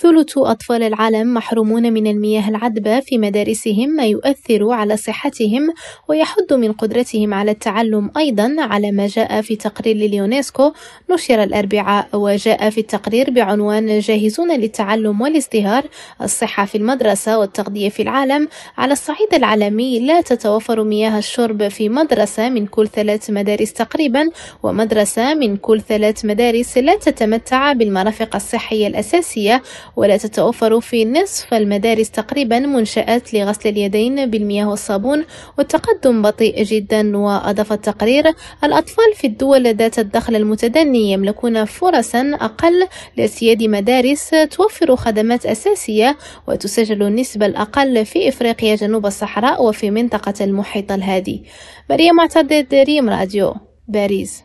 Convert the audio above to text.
ثلث أطفال العالم محرومون من المياه العذبة في مدارسهم ما يؤثر على صحتهم ويحد من قدرتهم على التعلم أيضا على ما جاء في تقرير لليونسكو. نشر الأربعاء وجاء في التقرير بعنوان جاهزون للتعلم والازدهار الصحة في المدرسة والتغذية في العالم على الصعيد العالمي لا تتوفر مياه الشرب في مدرسة من كل ثلاث مدارس تقريبا ومدرسة من كل ثلاث مدارس لا تتمتع بالمرافق الصحية الأساسية ولا تتوفر في نصف المدارس تقريبا منشآت لغسل اليدين بالمياه والصابون والتقدم بطيء جدا وأضاف التقرير الأطفال في الدول ذات الدخل المتدني يملكون فرصا أقل لارتياد مدارس توفر خدمات أساسية وتسجل النسبة الأقل في إفريقيا جنوب الصحراء وفي منطقة المحيط الهادي. مريم معتدد ريم راديو باريس.